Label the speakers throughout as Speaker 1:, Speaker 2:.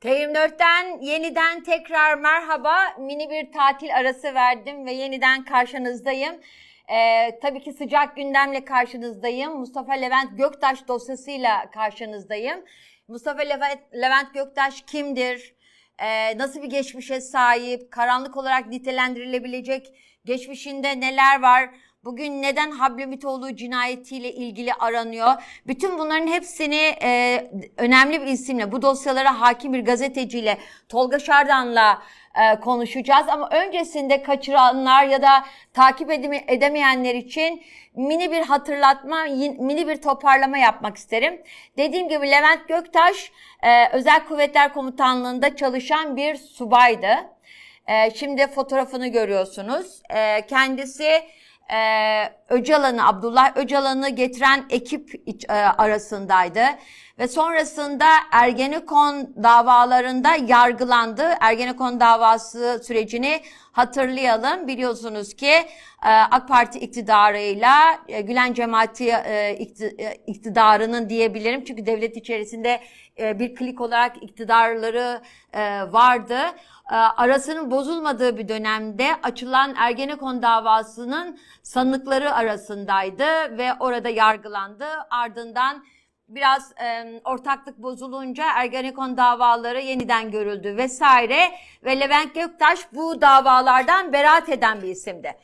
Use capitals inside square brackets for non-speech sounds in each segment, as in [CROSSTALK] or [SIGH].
Speaker 1: T24'ten yeniden tekrar merhaba. Mini bir tatil arası verdim ve yeniden karşınızdayım. Ee, tabii ki sıcak gündemle karşınızdayım. Mustafa Levent Göktaş dosyasıyla karşınızdayım. Mustafa Levent, Levent Göktaş kimdir? Ee, nasıl bir geçmişe sahip? Karanlık olarak nitelendirilebilecek geçmişinde neler var? Bugün neden Hablemitoğlu cinayetiyle ilgili aranıyor? Bütün bunların hepsini e, önemli bir isimle, bu dosyalara hakim bir gazeteciyle, Tolga Şardan'la e, konuşacağız. Ama öncesinde kaçıranlar ya da takip edemeyenler için mini bir hatırlatma, mini bir toparlama yapmak isterim. Dediğim gibi Levent Göktaş e, Özel Kuvvetler Komutanlığı'nda çalışan bir subaydı. E, şimdi fotoğrafını görüyorsunuz. E, kendisi Öcalan'ı, Abdullah Öcalan'ı getiren ekip e, arasındaydı. Ve sonrasında Ergenekon davalarında yargılandı. Ergenekon davası sürecini hatırlayalım. Biliyorsunuz ki e, AK Parti iktidarıyla e, Gülen cemaati e, iktidarının diyebilirim. Çünkü devlet içerisinde bir klik olarak iktidarları vardı. Arasının bozulmadığı bir dönemde açılan Ergenekon davasının sanıkları arasındaydı ve orada yargılandı. Ardından biraz e, ortaklık bozulunca Ergenekon davaları yeniden görüldü vesaire ve Levent Göktaş bu davalardan beraat eden bir isimdi.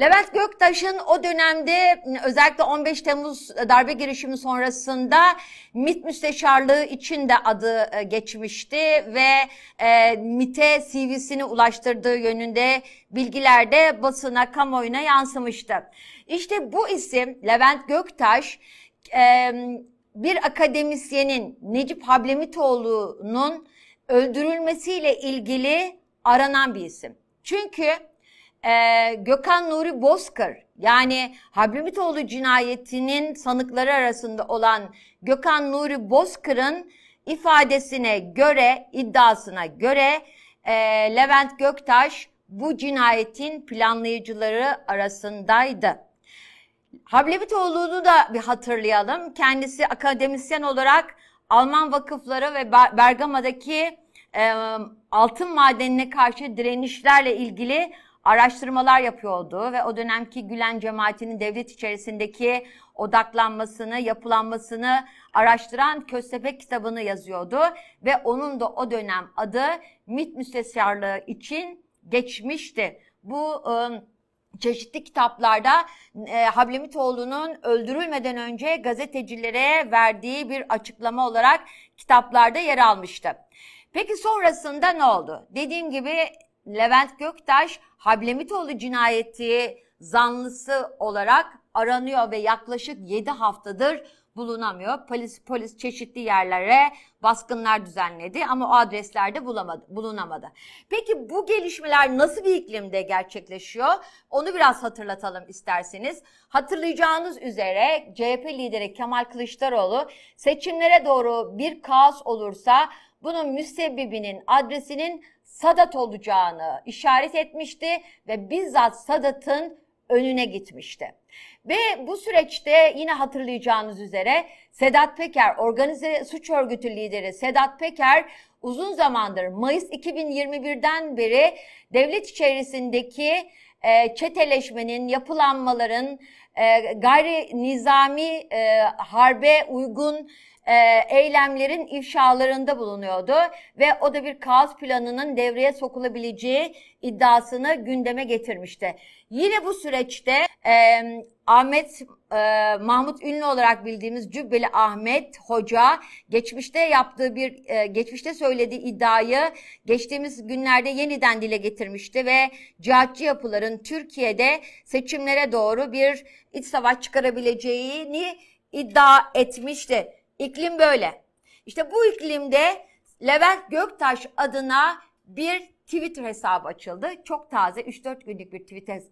Speaker 1: Levent Göktaş'ın o dönemde özellikle 15 Temmuz darbe girişimi sonrasında MİT müsteşarlığı için de adı geçmişti ve e, MİT'e CV'sini ulaştırdığı yönünde bilgiler de basına, kamuoyuna yansımıştı. İşte bu isim Levent Göktaş e, bir akademisyenin Necip Hablemitoğlu'nun öldürülmesiyle ilgili aranan bir isim. Çünkü e, Gökhan Nuri Bozkır yani Hablemitoğlu cinayetinin sanıkları arasında olan Gökhan Nuri Bozkır'ın ifadesine göre, iddiasına göre e, Levent Göktaş bu cinayetin planlayıcıları arasındaydı. Hablebitoğlu'nu da bir hatırlayalım. Kendisi akademisyen olarak Alman vakıfları ve Bergama'daki e, altın madenine karşı direnişlerle ilgili araştırmalar yapıyordu ve o dönemki Gülen cemaatinin devlet içerisindeki odaklanmasını, yapılanmasını araştıran Köstebek kitabını yazıyordu ve onun da o dönem adı MİT Müsteşarlığı için geçmişti. Bu e, çeşitli kitaplarda e, Hablemitoğlu'nun öldürülmeden önce gazetecilere verdiği bir açıklama olarak kitaplarda yer almıştı. Peki sonrasında ne oldu? Dediğim gibi Levent Göktaş Hablemitoğlu cinayeti zanlısı olarak aranıyor ve yaklaşık 7 haftadır bulunamıyor. Polis polis çeşitli yerlere baskınlar düzenledi ama o adreslerde bulamadı, bulunamadı. Peki bu gelişmeler nasıl bir iklimde gerçekleşiyor? Onu biraz hatırlatalım isterseniz. Hatırlayacağınız üzere CHP lideri Kemal Kılıçdaroğlu seçimlere doğru bir kaos olursa bunun müsebbibinin adresinin Sadat olacağını işaret etmişti ve bizzat Sadat'ın önüne gitmişti. Ve bu süreçte yine hatırlayacağınız üzere Sedat Peker, organize suç örgütü lideri Sedat Peker uzun zamandır Mayıs 2021'den beri devlet içerisindeki e, çeteleşmenin, yapılanmaların, e, gayri nizami e, harbe uygun e, eylemlerin ifşalarında bulunuyordu ve o da bir kaos planının devreye sokulabileceği iddiasını gündeme getirmişti. Yine bu süreçte e, Ahmet e, Mahmut Ünlü olarak bildiğimiz Cübbeli Ahmet Hoca geçmişte yaptığı bir e, geçmişte söylediği iddiayı geçtiğimiz günlerde yeniden dile getirmişti ve cihatçı yapıların Türkiye'de seçimlere doğru bir iç savaş çıkarabileceğini iddia etmişti. İklim böyle. İşte bu iklimde Levent Göktaş adına bir Twitter hesabı açıldı. Çok taze 3-4 günlük bir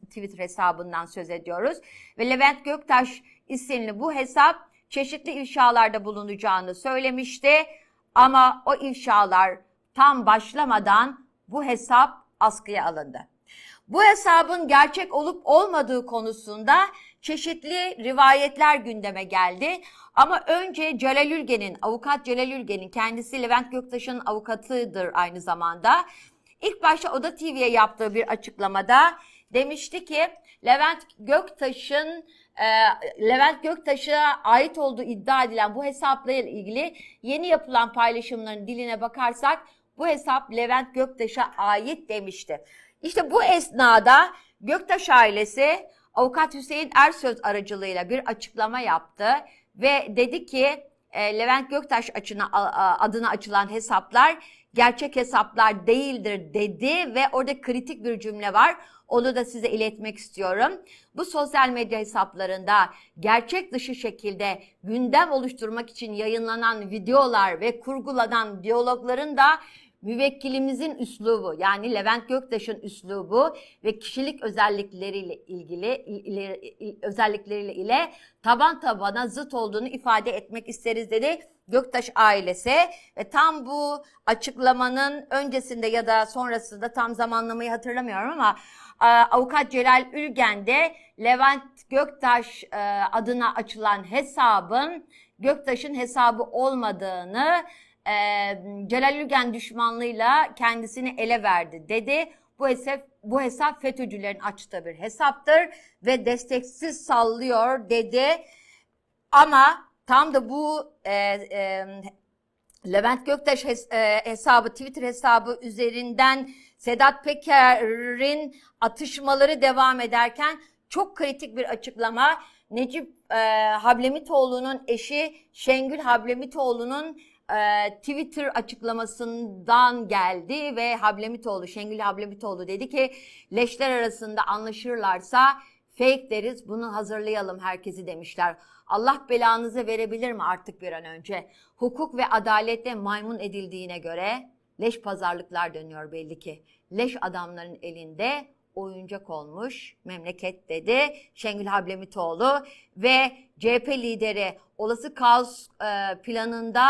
Speaker 1: Twitter, hesabından söz ediyoruz. Ve Levent Göktaş isimli bu hesap çeşitli ifşalarda bulunacağını söylemişti. Ama o ifşalar tam başlamadan bu hesap askıya alındı. Bu hesabın gerçek olup olmadığı konusunda çeşitli rivayetler gündeme geldi. Ama önce Celal Ülgen'in, avukat Celal Ülgen'in kendisi Levent Göktaş'ın avukatıdır aynı zamanda. İlk başta Oda TV'ye yaptığı bir açıklamada demişti ki Levent Göktaş'ın e, Levent Göktaş'a ait olduğu iddia edilen bu hesapla ilgili yeni yapılan paylaşımların diline bakarsak bu hesap Levent Göktaş'a ait demişti. İşte bu esnada Göktaş ailesi avukat Hüseyin Ersöz aracılığıyla bir açıklama yaptı ve dedi ki e, Levent Göktaş adına açılan hesaplar gerçek hesaplar değildir dedi ve orada kritik bir cümle var. Onu da size iletmek istiyorum. Bu sosyal medya hesaplarında gerçek dışı şekilde gündem oluşturmak için yayınlanan videolar ve kurgulanan diyalogların da müvekkilimizin üslubu yani Levent Göktaş'ın üslubu ve kişilik özellikleriyle ilgili ile, özellikleriyle ile taban tabana zıt olduğunu ifade etmek isteriz dedi Göktaş ailesi. Ve tam bu açıklamanın öncesinde ya da sonrasında tam zamanlamayı hatırlamıyorum ama avukat Celal Ülgen de Levent Göktaş e, adına açılan hesabın Göktaş'ın hesabı olmadığını e, Celal Ülgen düşmanlığıyla kendisini ele verdi dedi. Bu hesap, bu hesap FETÖ'cülerin açtığı bir hesaptır ve desteksiz sallıyor dedi. Ama tam da bu e, e, Levent Göktaş hes, e, hesabı, Twitter hesabı üzerinden Sedat Peker'in atışmaları devam ederken çok kritik bir açıklama Necip e, Hablemitoğlu'nun eşi Şengül Hablemitoğlu'nun e, Twitter açıklamasından geldi ve Hablemitoğlu, Şengül Hablemitoğlu dedi ki leşler arasında anlaşırlarsa fake deriz bunu hazırlayalım herkesi demişler. Allah belanızı verebilir mi artık bir an önce? Hukuk ve adalette maymun edildiğine göre leş pazarlıklar dönüyor belli ki. Leş adamların elinde oyuncak olmuş memleket dedi Şengül Hablemitoğlu ve CHP lideri olası kaos e, planında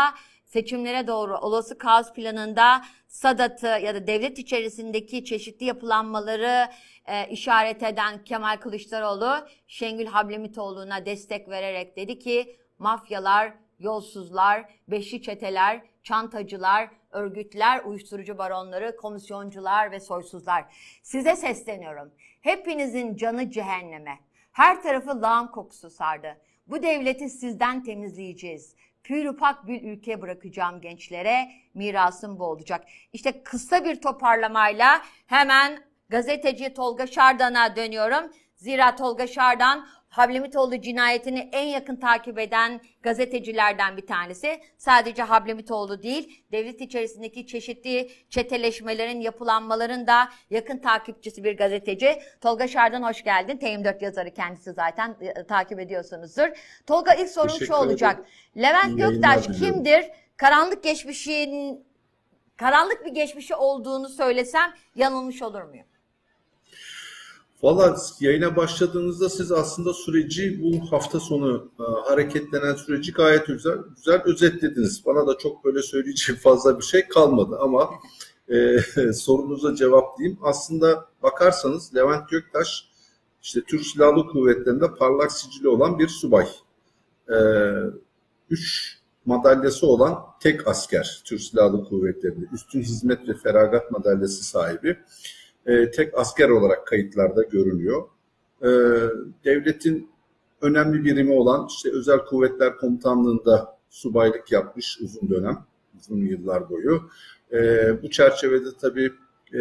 Speaker 1: seçimlere doğru olası kaos planında Sadat'ı ya da devlet içerisindeki çeşitli yapılanmaları e, işaret eden Kemal Kılıçdaroğlu Şengül Hablemitoğlu'na destek vererek dedi ki mafyalar, yolsuzlar, beşli çeteler, çantacılar, örgütler, uyuşturucu baronları, komisyoncular ve soysuzlar. Size sesleniyorum. Hepinizin canı cehenneme. Her tarafı lağım kokusu sardı. Bu devleti sizden temizleyeceğiz pürüpak bir ülke bırakacağım gençlere. Mirasım bu olacak. İşte kısa bir toparlamayla hemen gazeteci Tolga Şardan'a dönüyorum. Zira Tolga Şardan Hablemitoğlu cinayetini en yakın takip eden gazetecilerden bir tanesi. Sadece Hablemitoğlu değil, devlet içerisindeki çeşitli çeteleşmelerin, yapılanmaların da yakın takipçisi bir gazeteci. Tolga Şardan hoş geldin. TM4 yazarı kendisi zaten e, takip ediyorsunuzdur. Tolga ilk sorun şu olacak. Levent Göktaş kimdir? Karanlık geçmişin karanlık bir geçmişi olduğunu söylesem yanılmış olur muyum?
Speaker 2: Valla yayına başladığınızda siz aslında süreci bu hafta sonu e, hareketlenen süreci gayet güzel, güzel özetlediniz. Bana da çok böyle söyleyecek [LAUGHS] fazla bir şey kalmadı ama e, [LAUGHS] sorunuza cevaplayayım. Aslında bakarsanız Levent Göktaş işte Türk Silahlı Kuvvetleri'nde parlak sicili olan bir subay. E, üç madalyası olan tek asker Türk Silahlı Kuvvetleri'nde. Üstün hizmet ve feragat madalyası sahibi e, tek asker olarak kayıtlarda görünüyor. E, devletin önemli birimi olan işte Özel Kuvvetler Komutanlığı'nda subaylık yapmış uzun dönem, uzun yıllar boyu. E, bu çerçevede tabii e,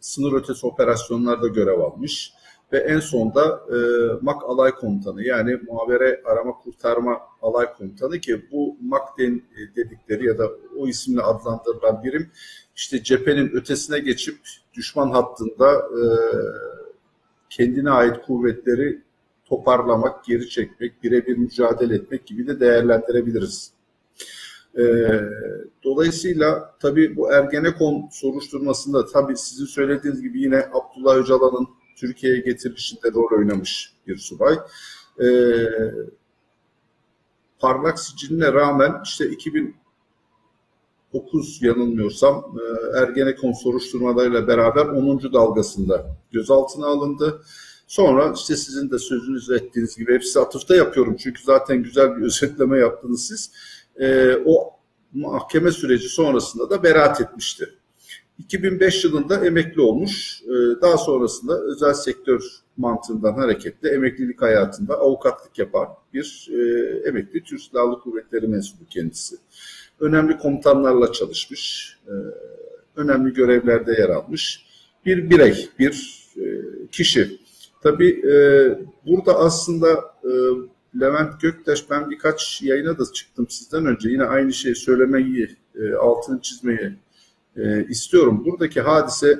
Speaker 2: sınır ötesi operasyonlarda görev almış ve en sonda e, MAK Alay Komutanı yani muhabere arama kurtarma alay komutanı ki bu MAK den, e, dedikleri ya da o isimle adlandırılan birim işte cephenin ötesine geçip düşman hattında e, kendine ait kuvvetleri toparlamak, geri çekmek, birebir mücadele etmek gibi de değerlendirebiliriz. E, dolayısıyla tabii bu Ergenekon soruşturmasında tabii sizin söylediğiniz gibi yine Abdullah Öcalan'ın Türkiye'ye getirilişinde rol oynamış bir subay. E, parlak siciline rağmen işte 2000 9 yanılmıyorsam e, Ergenekon soruşturmalarıyla beraber 10. dalgasında gözaltına alındı. Sonra işte sizin de sözünüzü ettiğiniz gibi hepsi atıfta yapıyorum çünkü zaten güzel bir [LAUGHS] özetleme yaptınız siz. E, o mahkeme süreci sonrasında da beraat etmişti. 2005 yılında emekli olmuş. E, daha sonrasında özel sektör mantığından hareketle emeklilik hayatında avukatlık yapan bir e, emekli Türk Silahlı Kuvvetleri mensubu kendisi. Önemli komutanlarla çalışmış, e, önemli görevlerde yer almış bir birey, bir kişi. Tabii burada aslında Levent Göktaş ben birkaç yayına da çıktım sizden önce yine aynı şeyi söylemeyi, altını çizmeyi e, istiyorum. Buradaki hadise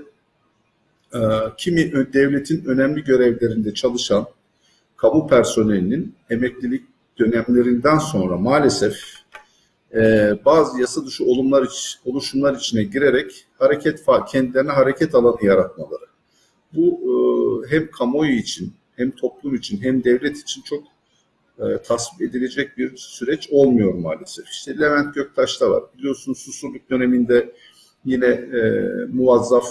Speaker 2: e, kimi devletin önemli görevlerinde çalışan kamu personelinin emeklilik dönemlerinden sonra maalesef e, bazı yasa dışı olumlar oluşumlar içine girerek hareket kendilerine hareket alanı yaratmaları. Bu e, hem kamuoyu için hem toplum için hem devlet için çok e, tasvip edilecek bir süreç olmuyor maalesef. İşte Levent Göktaş'ta var. Biliyorsunuz susurluk döneminde yine e, muvazzaf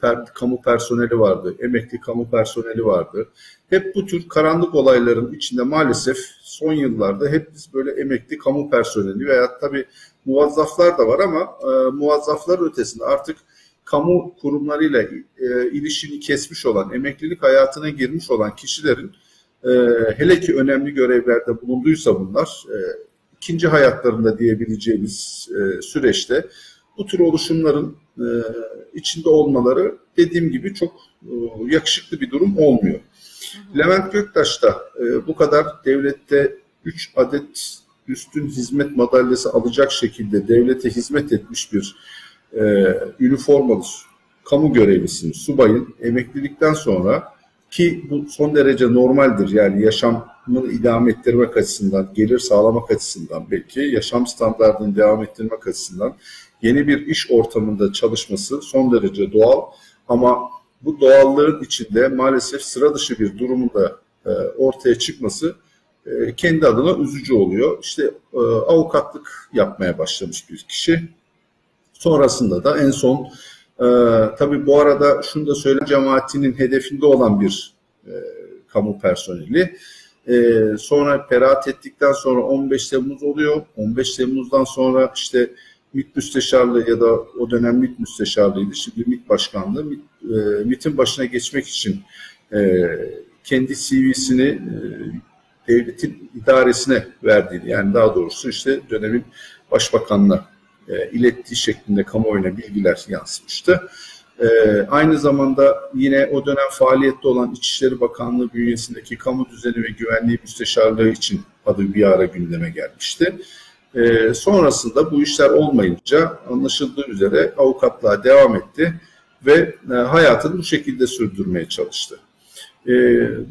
Speaker 2: per, kamu personeli vardı, emekli kamu personeli vardı. Hep bu tür karanlık olayların içinde maalesef son yıllarda hep biz böyle emekli kamu personeli veya tabii muvazzaflar da var ama e, muvazzaflar ötesinde artık kamu kurumlarıyla e, ilişkini kesmiş olan, emeklilik hayatına girmiş olan kişilerin e, hele ki önemli görevlerde bulunduysa bunlar, e, ikinci hayatlarında diyebileceğimiz e, süreçte bu tür oluşumların e, içinde olmaları dediğim gibi çok e, yakışıklı bir durum olmuyor. Levent Göktaş da e, bu kadar devlette 3 adet üstün hizmet madalyası alacak şekilde devlete hizmet etmiş bir e, üniformalı kamu görevlisinin, subayın emeklilikten sonra ki bu son derece normaldir yani yaşamını idame ettirmek açısından, gelir sağlamak açısından belki yaşam standartını devam ettirmek açısından yeni bir iş ortamında çalışması son derece doğal ama bu doğallığın içinde maalesef sıra dışı bir durumun da e, ortaya çıkması e, kendi adına üzücü oluyor. İşte e, avukatlık yapmaya başlamış bir kişi. Sonrasında da en son e, tabii bu arada şunu da söyle cemaatinin hedefinde olan bir e, kamu personeli. E, sonra peraat ettikten sonra 15 Temmuz oluyor. 15 Temmuz'dan sonra işte MİT müsteşarlığı ya da o dönem MİT müsteşarlığıydı. Şimdi MİT başkanlığı. MİT, e, MİT'in başına geçmek için e, kendi CV'sini e, devletin idaresine verdiğini yani daha doğrusu işte dönemin başbakanına e, ilettiği şeklinde kamuoyuna bilgiler yansımıştı. E, aynı zamanda yine o dönem faaliyette olan İçişleri Bakanlığı bünyesindeki kamu düzeni ve güvenliği müsteşarlığı için adı bir ara gündeme gelmişti. E, sonrasında bu işler olmayınca anlaşıldığı üzere avukatlığa devam etti ve e, hayatını bu şekilde sürdürmeye çalıştı. E,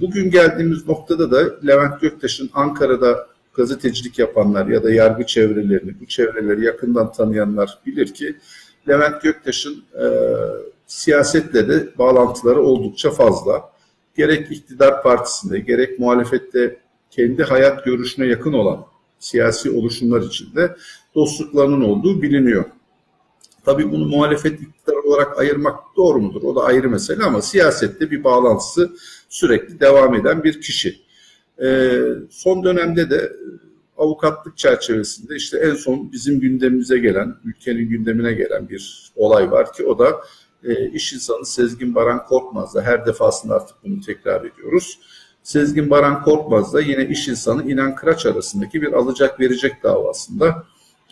Speaker 2: bugün geldiğimiz noktada da Levent Göktaş'ın Ankara'da gazetecilik yapanlar ya da yargı çevrelerini, bu çevreleri yakından tanıyanlar bilir ki Levent Göktaş'ın e, siyasetle de bağlantıları oldukça fazla. Gerek iktidar partisinde, gerek muhalefette kendi hayat görüşüne yakın olan siyasi oluşumlar içinde dostluklarının olduğu biliniyor. Tabii bunu muhalefet iktidar olarak ayırmak doğru mudur? O da ayrı mesele ama siyasette bir bağlantısı sürekli devam eden bir kişi. Ee, son dönemde de avukatlık çerçevesinde işte en son bizim gündemimize gelen, ülkenin gündemine gelen bir olay var ki o da e, iş insanı Sezgin Baran Korkmaz'la her defasında artık bunu tekrar ediyoruz Sezgin Baran Korkmaz da yine iş insanı İnan Kıraç arasındaki bir alacak verecek davasında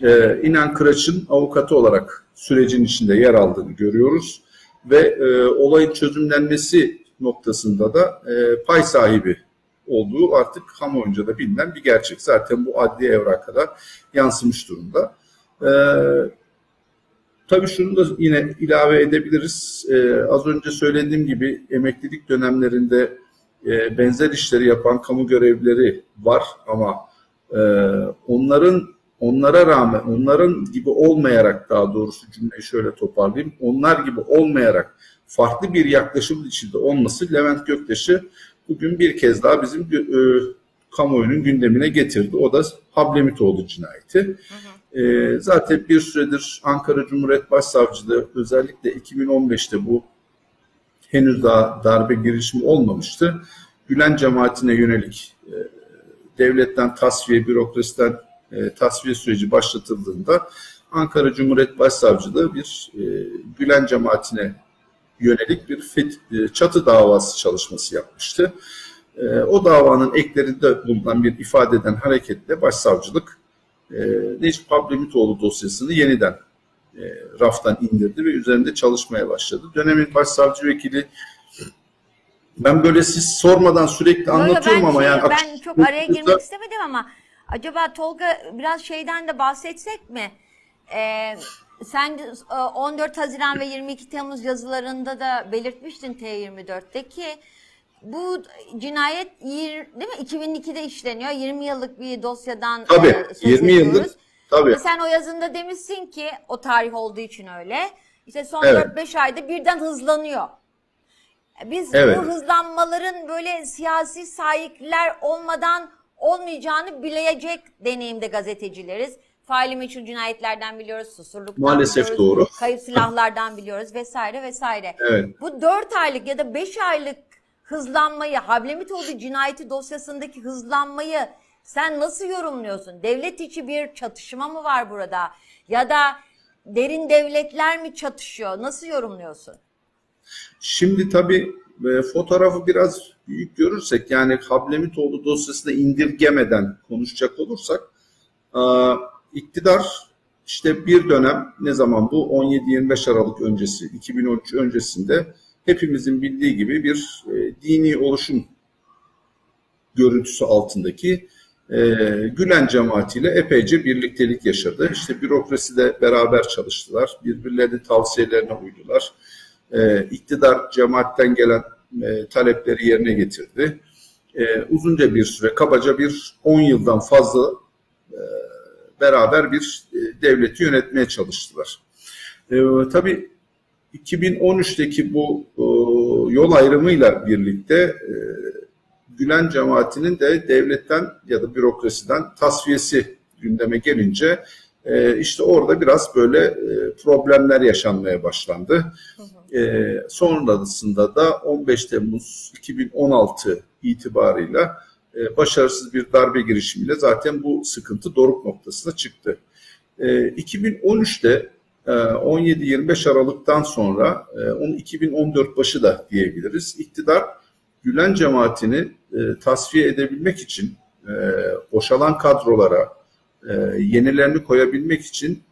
Speaker 2: e, İnan Kıraç'ın avukatı olarak sürecin içinde yer aldığını görüyoruz ve e, olayın çözümlenmesi noktasında da e, pay sahibi olduğu artık kamuoyunca da bilinen bir gerçek. Zaten bu adli evraka da yansımış durumda. E, tabii şunu da yine ilave edebiliriz. E, az önce söylediğim gibi emeklilik dönemlerinde e, benzer işleri yapan kamu görevlileri var ama e, onların onlara rağmen onların gibi olmayarak daha doğrusu cümleyi şöyle toparlayayım. Onlar gibi olmayarak farklı bir yaklaşım içinde olması Levent Göktaş'ı bugün bir kez daha bizim e, kamuoyunun gündemine getirdi. O da Hablemitoğlu cinayeti. Hı hı. E, zaten bir süredir Ankara Cumhuriyet Başsavcılığı özellikle 2015'te bu henüz daha darbe girişimi olmamıştı. Gülen cemaatine yönelik e, devletten tasfiye, bürokrasiden e, tasfiye süreci başlatıldığında Ankara Cumhuriyet Başsavcılığı bir e, Gülen cemaatine yönelik bir fit, e, çatı davası çalışması yapmıştı. E, o davanın eklerinde bulunan bir ifadeden hareketle başsavcılık e, Necip Abdülhamitoğlu dosyasını yeniden raftan indirdi ve üzerinde çalışmaya başladı. Dönemin başsavcı vekili ben böyle siz sormadan sürekli
Speaker 1: yo,
Speaker 2: anlatıyorum
Speaker 1: ben
Speaker 2: ama
Speaker 1: şey-
Speaker 2: yani
Speaker 1: ben çok araya girmek istemedim ama acaba Tolga biraz şeyden de bahsetsek mi? Ee, sen de, e, 14 Haziran ve 22 Temmuz yazılarında da belirtmiştin T24'teki bu cinayet yir- değil mi 2002'de işleniyor. 20 yıllık bir dosyadan
Speaker 2: Tabii,
Speaker 1: e, söz
Speaker 2: 20 yıllık,
Speaker 1: ediyoruz.
Speaker 2: Tabii.
Speaker 1: Ve sen o yazında demişsin ki o tarih olduğu için öyle. İşte son
Speaker 2: Evet.
Speaker 1: 4-5 ayda birden hızlanıyor. Biz
Speaker 2: Evet.
Speaker 1: bu hızlanmaların böyle siyasi sahipler olmadan olmayacağını bilecek deneyimde gazetecileriz. Faili meçhul cinayetlerden biliyoruz, susurluktan
Speaker 2: Maalesef
Speaker 1: biliyoruz,
Speaker 2: doğru.
Speaker 1: kayıp silahlardan biliyoruz vesaire vesaire.
Speaker 2: Evet.
Speaker 1: Bu 4 aylık ya da 5 aylık hızlanmayı, Hablemitoğlu cinayeti dosyasındaki hızlanmayı sen nasıl yorumluyorsun? Devlet içi bir çatışma mı var burada? Ya da derin devletler mi çatışıyor? Nasıl yorumluyorsun?
Speaker 2: Şimdi tabii e, fotoğrafı biraz büyük görürsek yani Hablemitoğlu dosyasını indirgemeden konuşacak olursak e, iktidar işte bir dönem ne zaman bu 17-25 Aralık öncesi 2013 öncesinde hepimizin bildiği gibi bir e, dini oluşum görüntüsü altındaki e, Gülen cemaatiyle epeyce birliktelik yaşadı. İşte bürokraside beraber çalıştılar. Birbirlerinin tavsiyelerine uydular. E, iktidar cemaatten gelen e, talepleri yerine getirdi. E, uzunca bir süre, kabaca bir 10 yıldan fazla e, beraber bir e, devleti yönetmeye çalıştılar. E, tabii 2013'teki bu e, yol ayrımıyla birlikte e, Gülen cemaatinin de devletten ya da bürokrasiden tasfiyesi gündeme gelince e, işte orada biraz böyle e, problemler yaşanmaya başlandı. E, sonrasında da 15 Temmuz 2016 itibarıyla e, başarısız bir darbe girişimiyle zaten bu sıkıntı doruk noktasına çıktı. E, 2013'te e, 17-25 Aralık'tan sonra e, onu 2014 başı da diyebiliriz. İktidar Gülen cemaatini e, tasfiye edebilmek için e, boşalan kadrolara e, yenilerini koyabilmek için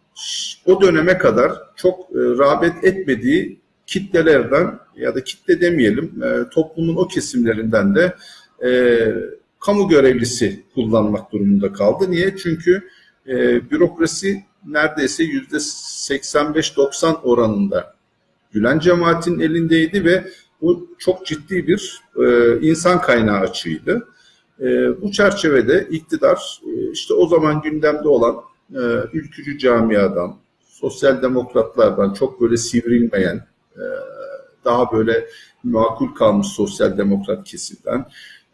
Speaker 2: o döneme kadar çok e, rağbet etmediği kitlelerden ya da kitle demeyelim e, toplumun o kesimlerinden de e, kamu görevlisi kullanmak durumunda kaldı. Niye? Çünkü e, bürokrasi neredeyse yüzde 85-90 oranında Gülen cemaatin elindeydi ve bu çok ciddi bir e, insan kaynağı açığıydı. E, bu çerçevede iktidar e, işte o zaman gündemde olan e, ülkücü camiadan, sosyal demokratlardan çok böyle sivrilmeyen, e, daha böyle makul kalmış sosyal demokrat kesimden,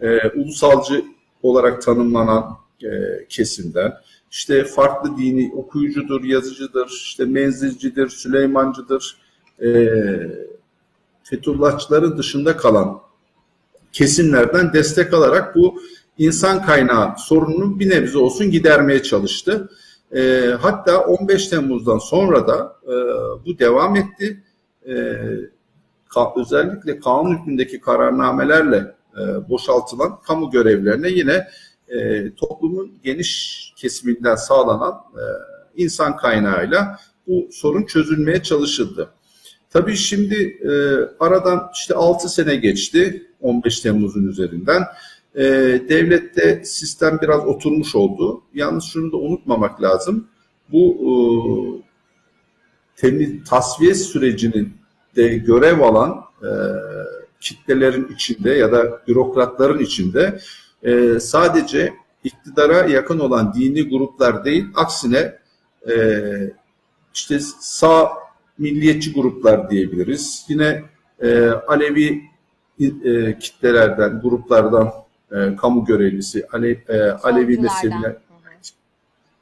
Speaker 2: e, ulusalcı olarak tanımlanan e, kesimden, işte farklı dini okuyucudur, yazıcıdır, işte menzilcidir, Süleymancıdır, e, Fethullahçıların dışında kalan kesimlerden destek alarak bu insan kaynağı sorununu bir nebze olsun gidermeye çalıştı. E, hatta 15 Temmuz'dan sonra da e, bu devam etti. E, ka- özellikle kanun hükmündeki kararnamelerle e, boşaltılan kamu görevlerine yine e, toplumun geniş kesiminden sağlanan e, insan kaynağıyla bu sorun çözülmeye çalışıldı. Tabii şimdi e, aradan işte 6 sene geçti 15 Temmuz'un üzerinden. E, devlette sistem biraz oturmuş oldu. Yalnız şunu da unutmamak lazım. Bu e, temiz tasfiye sürecinin de görev alan e, kitlelerin içinde ya da bürokratların içinde e, sadece iktidara yakın olan dini gruplar değil, aksine e, işte sağ milliyetçi gruplar diyebiliriz. Yine e, Alevi e, kitlelerden, gruplardan e, kamu görevlisi, Ale, e, Alevi
Speaker 1: hı.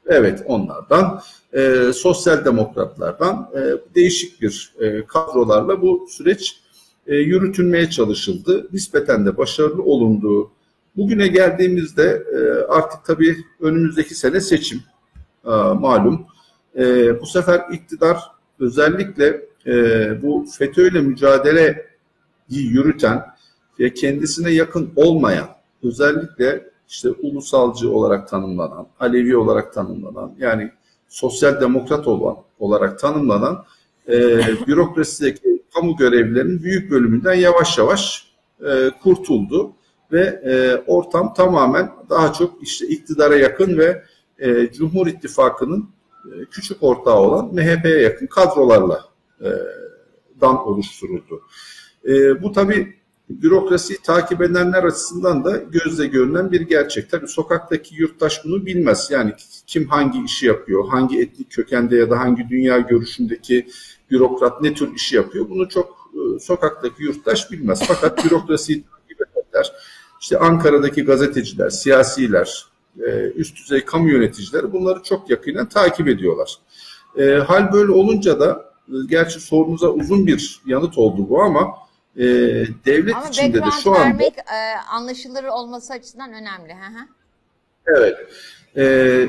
Speaker 2: Evet onlardan, e, sosyal demokratlardan e, değişik bir e, kadrolarla bu süreç e, yürütülmeye çalışıldı. Nispeten de başarılı olundu. Bugüne geldiğimizde e, artık tabii önümüzdeki sene seçim e, malum. E, bu sefer iktidar özellikle e, bu FETÖ'yle mücadeleyi yürüten ve kendisine yakın olmayan özellikle işte ulusalcı olarak tanımlanan, Alevi olarak tanımlanan yani sosyal demokrat olan olarak tanımlanan e, bürokrasideki kamu görevlilerinin büyük bölümünden yavaş yavaş e, kurtuldu ve e, ortam tamamen daha çok işte iktidara yakın ve e, Cumhur İttifakı'nın küçük ortağı olan MHP'ye yakın kadrolarla e, dan oluşturuldu. E, bu tabi bürokrasiyi takip edenler açısından da gözle görünen bir gerçek. Tabi sokaktaki yurttaş bunu bilmez. Yani kim hangi işi yapıyor, hangi etnik kökende ya da hangi dünya görüşündeki bürokrat ne tür işi yapıyor bunu çok e, sokaktaki yurttaş bilmez. Fakat bürokrasiyi takip edenler, işte Ankara'daki gazeteciler, siyasiler, e, üst düzey kamu yöneticileri bunları çok yakinen takip ediyorlar. E, hal böyle olunca da gerçi sorunuza uzun bir yanıt oldu bu ama e, devlet
Speaker 1: Ama
Speaker 2: içinde de şu anda
Speaker 1: vermek e, anlaşılır olması açısından önemli. Hı hı.
Speaker 2: evet e,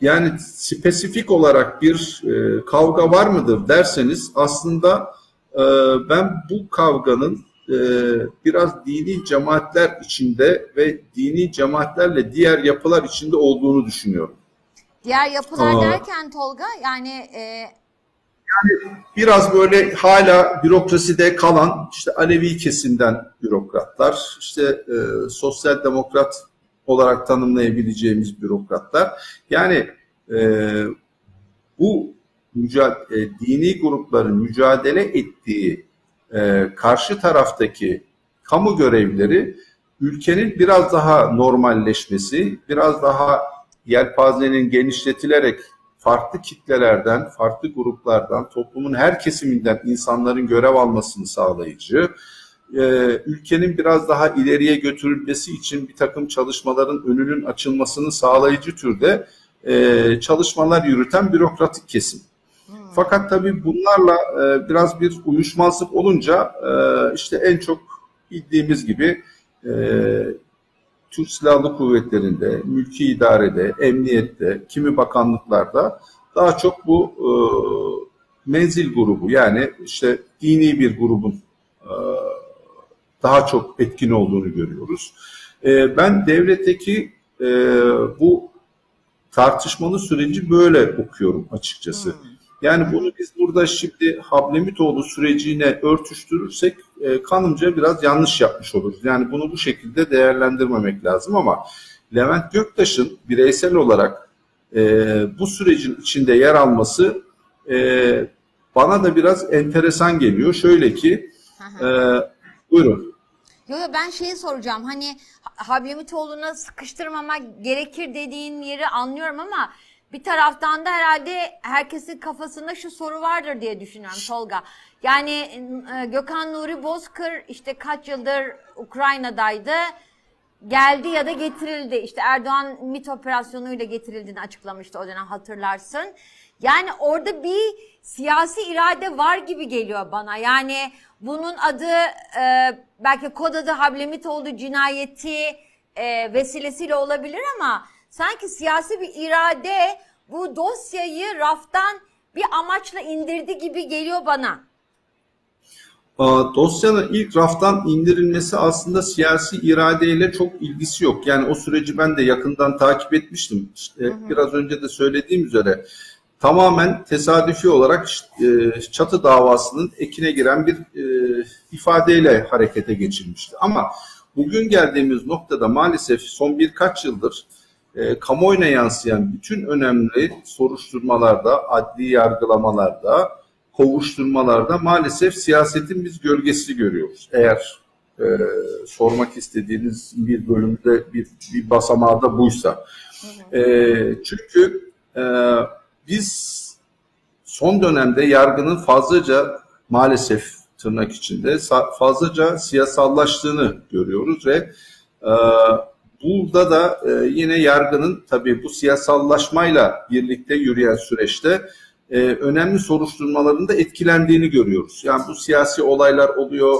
Speaker 2: yani spesifik olarak bir e, kavga var mıdır derseniz aslında e, ben bu kavganın e, biraz dini cemaatler içinde ve dini cemaatlerle diğer yapılar içinde olduğunu düşünüyorum.
Speaker 1: Diğer yapılar
Speaker 2: Aa.
Speaker 1: derken Tolga yani e,
Speaker 2: biraz böyle hala bürokraside kalan işte Alevi kesimden bürokratlar, işte e, sosyal demokrat olarak tanımlayabileceğimiz bürokratlar. Yani e, bu müca- e, dini grupların mücadele ettiği e, karşı taraftaki kamu görevlileri ülkenin biraz daha normalleşmesi, biraz daha yelpazenin genişletilerek farklı kitlelerden, farklı gruplardan, toplumun her kesiminden insanların görev almasını sağlayıcı, e, ülkenin biraz daha ileriye götürülmesi için bir takım çalışmaların önünün açılmasını sağlayıcı türde e, çalışmalar yürüten bürokratik kesim. Fakat tabii bunlarla e, biraz bir uyuşmazlık olunca e, işte en çok bildiğimiz gibi e, Türk Silahlı Kuvvetleri'nde, mülki idarede, emniyette, kimi bakanlıklarda daha çok bu e, menzil grubu yani işte dini bir grubun e, daha çok etkin olduğunu görüyoruz. E, ben devletteki e, bu tartışmalı süreci böyle okuyorum açıkçası. Yani bunu biz burada şimdi Hablemitoğlu sürecine örtüştürürsek e, kanımca biraz yanlış yapmış oluruz. Yani bunu bu şekilde değerlendirmemek lazım ama Levent Göktaş'ın bireysel olarak e, bu sürecin içinde yer alması e, bana da biraz enteresan geliyor. Şöyle ki, e, buyurun.
Speaker 1: Yo yo ben şeyi soracağım hani Ha- Hablemitoğlu'na sıkıştırmamak gerekir dediğin yeri anlıyorum ama bir taraftan da herhalde herkesin kafasında şu soru vardır diye düşünüyorum Tolga. Yani e, Gökhan Nuri Bozkır işte kaç yıldır Ukrayna'daydı geldi ya da getirildi. İşte Erdoğan MİT operasyonuyla getirildiğini açıklamıştı o dönem hatırlarsın. Yani orada bir siyasi irade var gibi geliyor bana. Yani bunun adı e, belki kod adı Hablemitoğlu cinayeti e, vesilesiyle olabilir ama sanki siyasi bir irade bu dosyayı raftan bir amaçla indirdi gibi geliyor bana.
Speaker 2: Aa, Dosyanın ilk raftan indirilmesi aslında siyasi iradeyle çok ilgisi yok. Yani o süreci ben de yakından takip etmiştim. İşte biraz önce de söylediğim üzere tamamen tesadüfi olarak e, çatı davasının ekine giren bir e, ifadeyle harekete geçilmişti. Ama bugün geldiğimiz noktada maalesef son birkaç yıldır e, kamuoyuna yansıyan bütün önemli soruşturmalarda, adli yargılamalarda, kovuşturmalarda maalesef siyasetin biz gölgesini görüyoruz. Eğer e, sormak istediğiniz bir bölümde bir, bir basamağı da buysa. E, çünkü e, biz son dönemde yargının fazlaca maalesef tırnak içinde fazlaca siyasallaştığını görüyoruz ve e, burada da e, yine yargının tabii bu siyasallaşmayla birlikte yürüyen süreçte e, önemli soruşturmaların da etkilendiğini görüyoruz. Yani bu siyasi olaylar oluyor,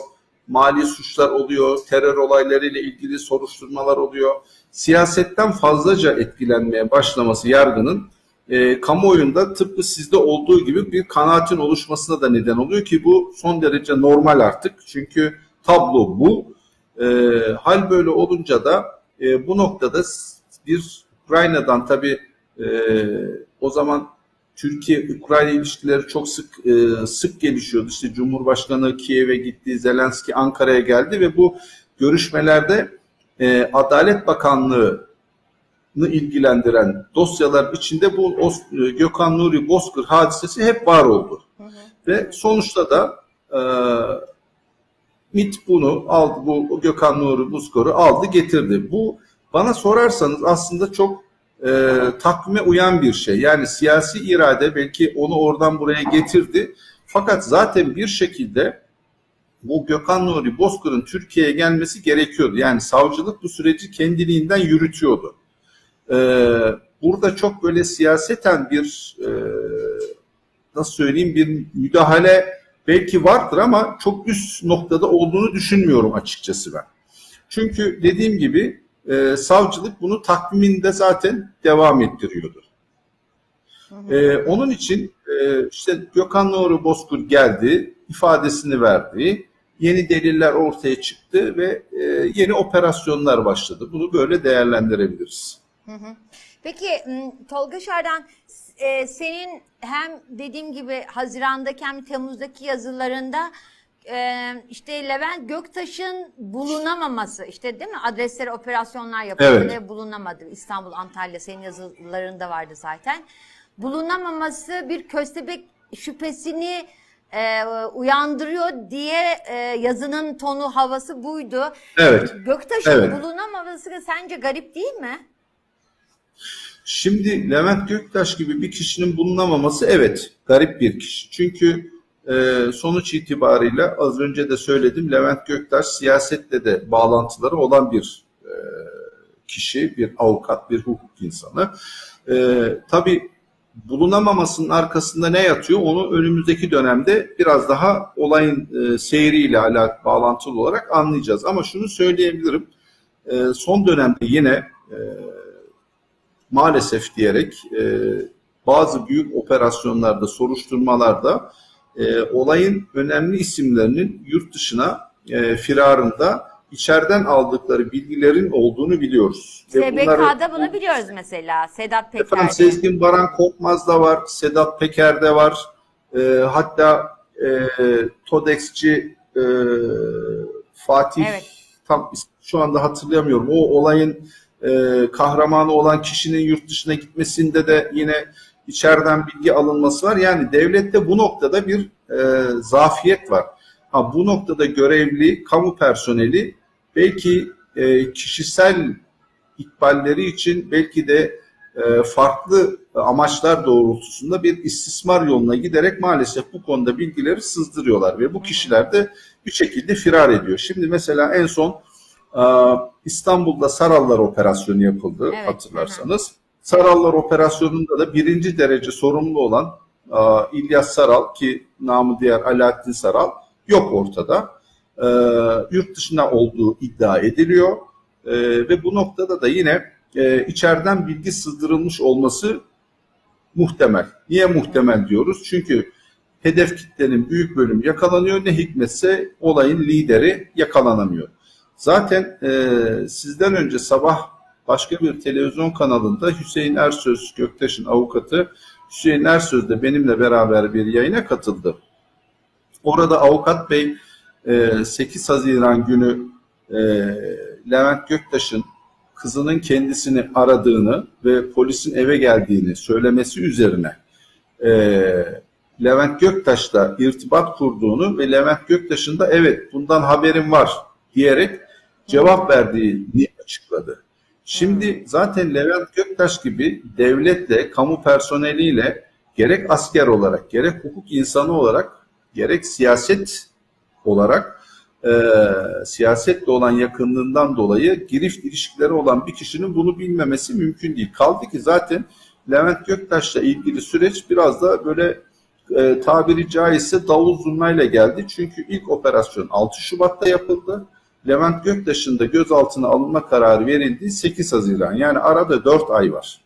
Speaker 2: mali suçlar oluyor, terör olaylarıyla ilgili soruşturmalar oluyor. Siyasetten fazlaca etkilenmeye başlaması yargının e, kamuoyunda tıpkı sizde olduğu gibi bir kanaatin oluşmasına da neden oluyor ki bu son derece normal artık. Çünkü tablo bu. E, hal böyle olunca da e, bu noktada bir Ukrayna'dan tabii e, o zaman Türkiye-Ukrayna ilişkileri çok sık e, sık gelişiyordu. İşte Cumhurbaşkanı Kiev'e gitti, Zelenski Ankara'ya geldi ve bu görüşmelerde e, Adalet Bakanlığı ilgilendiren dosyalar içinde bu e, Gökhan Nuri Bozkır hadisesi hep var oldu. Hı hı. Ve sonuçta da e, MIT bunu aldı, bu Gökhan Nuri Bozkır'ı aldı getirdi. Bu bana sorarsanız aslında çok e, takvime uyan bir şey. Yani siyasi irade belki onu oradan buraya getirdi. Fakat zaten bir şekilde bu Gökhan Nuri Bozkır'ın Türkiye'ye gelmesi gerekiyordu. Yani savcılık bu süreci kendiliğinden yürütüyordu. Ee, burada çok böyle siyaseten bir e, nasıl söyleyeyim bir müdahale belki vardır ama çok üst noktada olduğunu düşünmüyorum açıkçası ben. Çünkü dediğim gibi e, savcılık bunu takviminde zaten devam ettiriyordu. Ee, onun için e, işte Gökhan Nuri Bozkır geldi, ifadesini verdi, yeni deliller ortaya çıktı ve e, yeni operasyonlar başladı. Bunu böyle değerlendirebiliriz.
Speaker 1: Peki Tolga Şardan e, senin hem dediğim gibi Haziran'daki hem Temmuz'daki yazılarında e, işte Levent Göktaş'ın bulunamaması işte değil mi adresleri operasyonlar yapıldı evet. ve bulunamadı İstanbul Antalya senin yazılarında vardı zaten bulunamaması bir köstebek şüphesini e, uyandırıyor diye e, yazının tonu havası buydu.
Speaker 2: Evet.
Speaker 1: Göktaş'ın evet. bulunamaması sence garip değil mi?
Speaker 2: Şimdi Levent Göktaş gibi bir kişinin bulunamaması evet garip bir kişi. Çünkü e, sonuç itibariyle az önce de söyledim Levent Göktaş siyasetle de bağlantıları olan bir e, kişi, bir avukat, bir hukuk insanı. E, tabii bulunamamasının arkasında ne yatıyor onu önümüzdeki dönemde biraz daha olayın e, seyriyle alakalı bağlantılı olarak anlayacağız. Ama şunu söyleyebilirim. E, son dönemde yine e, maalesef diyerek e, bazı büyük operasyonlarda, soruşturmalarda e, olayın önemli isimlerinin yurt dışına e, firarında içeriden aldıkları bilgilerin olduğunu biliyoruz.
Speaker 1: SBK'da bunu biliyoruz mesela. Sedat Peker'de. Efendim
Speaker 2: Sezgin Baran Korkmaz da var. Sedat Peker'de var. E, hatta e, TODEX'ci e, Fatih evet. tam şu anda hatırlayamıyorum. O olayın e, kahramanı olan kişinin yurt dışına gitmesinde de yine içeriden bilgi alınması var. Yani devlette bu noktada bir e, zafiyet var. Ha, bu noktada görevli kamu personeli belki e, kişisel ikballeri için belki de e, farklı amaçlar doğrultusunda bir istismar yoluna giderek maalesef bu konuda bilgileri sızdırıyorlar ve bu kişiler de bir şekilde firar ediyor. Şimdi mesela en son İstanbul'da Sarallar operasyonu yapıldı evet. hatırlarsanız. Sarallar operasyonunda da birinci derece sorumlu olan İlyas Saral ki namı diğer Alaaddin Saral yok ortada. Yurt dışında olduğu iddia ediliyor. Ve bu noktada da yine içeriden bilgi sızdırılmış olması muhtemel. Niye muhtemel diyoruz? Çünkü hedef kitlenin büyük bölümü yakalanıyor. Ne hikmetse olayın lideri yakalanamıyor. Zaten e, sizden önce sabah başka bir televizyon kanalında Hüseyin Ersöz Göktaş'ın avukatı Hüseyin Ersöz de benimle beraber bir yayına katıldı. Orada avukat bey e, 8 Haziran günü e, Levent Göktaş'ın kızının kendisini aradığını ve polisin eve geldiğini söylemesi üzerine e, Levent Göktaş'la irtibat kurduğunu ve Levent Göktaş'ın da evet bundan haberim var diyerek cevap verdiğini açıkladı. Şimdi zaten Levent Göktaş gibi devletle, kamu personeliyle gerek asker olarak, gerek hukuk insanı olarak, gerek siyaset olarak e, siyasetle olan yakınlığından dolayı girift ilişkileri olan bir kişinin bunu bilmemesi mümkün değil. Kaldı ki zaten Levent Göktaş'la ilgili süreç biraz da böyle e, tabiri caizse davul zurnayla geldi. Çünkü ilk operasyon 6 Şubat'ta yapıldı. Levent Göktaş'ın da gözaltına alınma kararı verildiği 8 Haziran. Yani arada 4 ay var.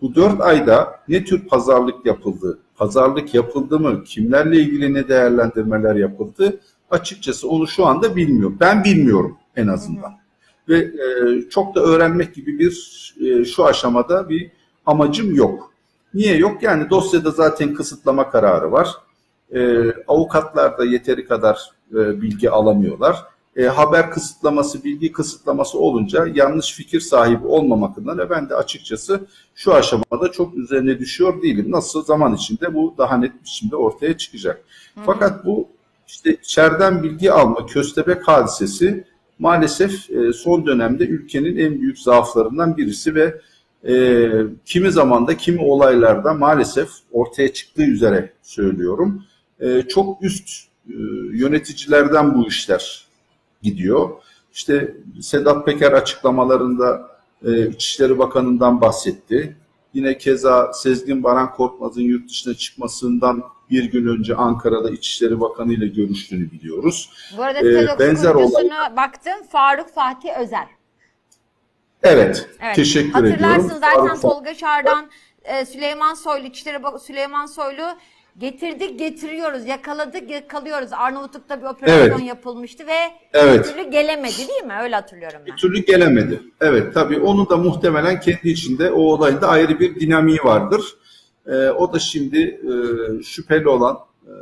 Speaker 2: Bu 4 ayda ne tür pazarlık yapıldı? Pazarlık yapıldı mı? Kimlerle ilgili ne değerlendirmeler yapıldı? Açıkçası onu şu anda bilmiyorum. Ben bilmiyorum en azından. Ve e, çok da öğrenmek gibi bir e, şu aşamada bir amacım yok. Niye yok? Yani dosyada zaten kısıtlama kararı var. E, avukatlar da yeteri kadar e, bilgi alamıyorlar. E, haber kısıtlaması, bilgi kısıtlaması olunca yanlış fikir sahibi olmamak adına ben de açıkçası şu aşamada çok üzerine düşüyor değilim. Nasıl zaman içinde bu daha net biçimde ortaya çıkacak. Fakat bu işte içeriden bilgi alma, köstebek hadisesi maalesef e, son dönemde ülkenin en büyük zaaflarından birisi ve e, kimi zamanda kimi olaylarda maalesef ortaya çıktığı üzere söylüyorum. E, çok üst e, yöneticilerden bu işler gidiyor. İşte Sedat Peker açıklamalarında e, İçişleri Bakanı'ndan bahsetti. Yine keza Sezgin Baran Korkmaz'ın yurt dışına çıkmasından bir gün önce Ankara'da İçişleri Bakanı ile görüştüğünü biliyoruz.
Speaker 1: Bu arada
Speaker 2: Ee, benzer
Speaker 1: kurucusuna baktım. Faruk Fatih Özer.
Speaker 2: Evet,
Speaker 1: Evet.
Speaker 2: teşekkür
Speaker 1: Hatırlarsın
Speaker 2: ediyorum.
Speaker 1: zaten
Speaker 2: Faruk-
Speaker 1: Tolga Şardan, e, Süleyman Soylu, İçişleri Bak Süleyman Soylu getirdik getiriyoruz, yakaladık yakalıyoruz. Arnavutluk'ta bir operasyon
Speaker 2: Evet.
Speaker 1: yapılmıştı ve
Speaker 2: Evet.
Speaker 1: bir türlü gelemedi değil mi? Öyle hatırlıyorum ben.
Speaker 2: bir türlü gelemedi. Evet tabii onu da muhtemelen kendi içinde o olayın da ayrı bir dinamiği vardır. Ee, o da şimdi e, şüpheli olan e,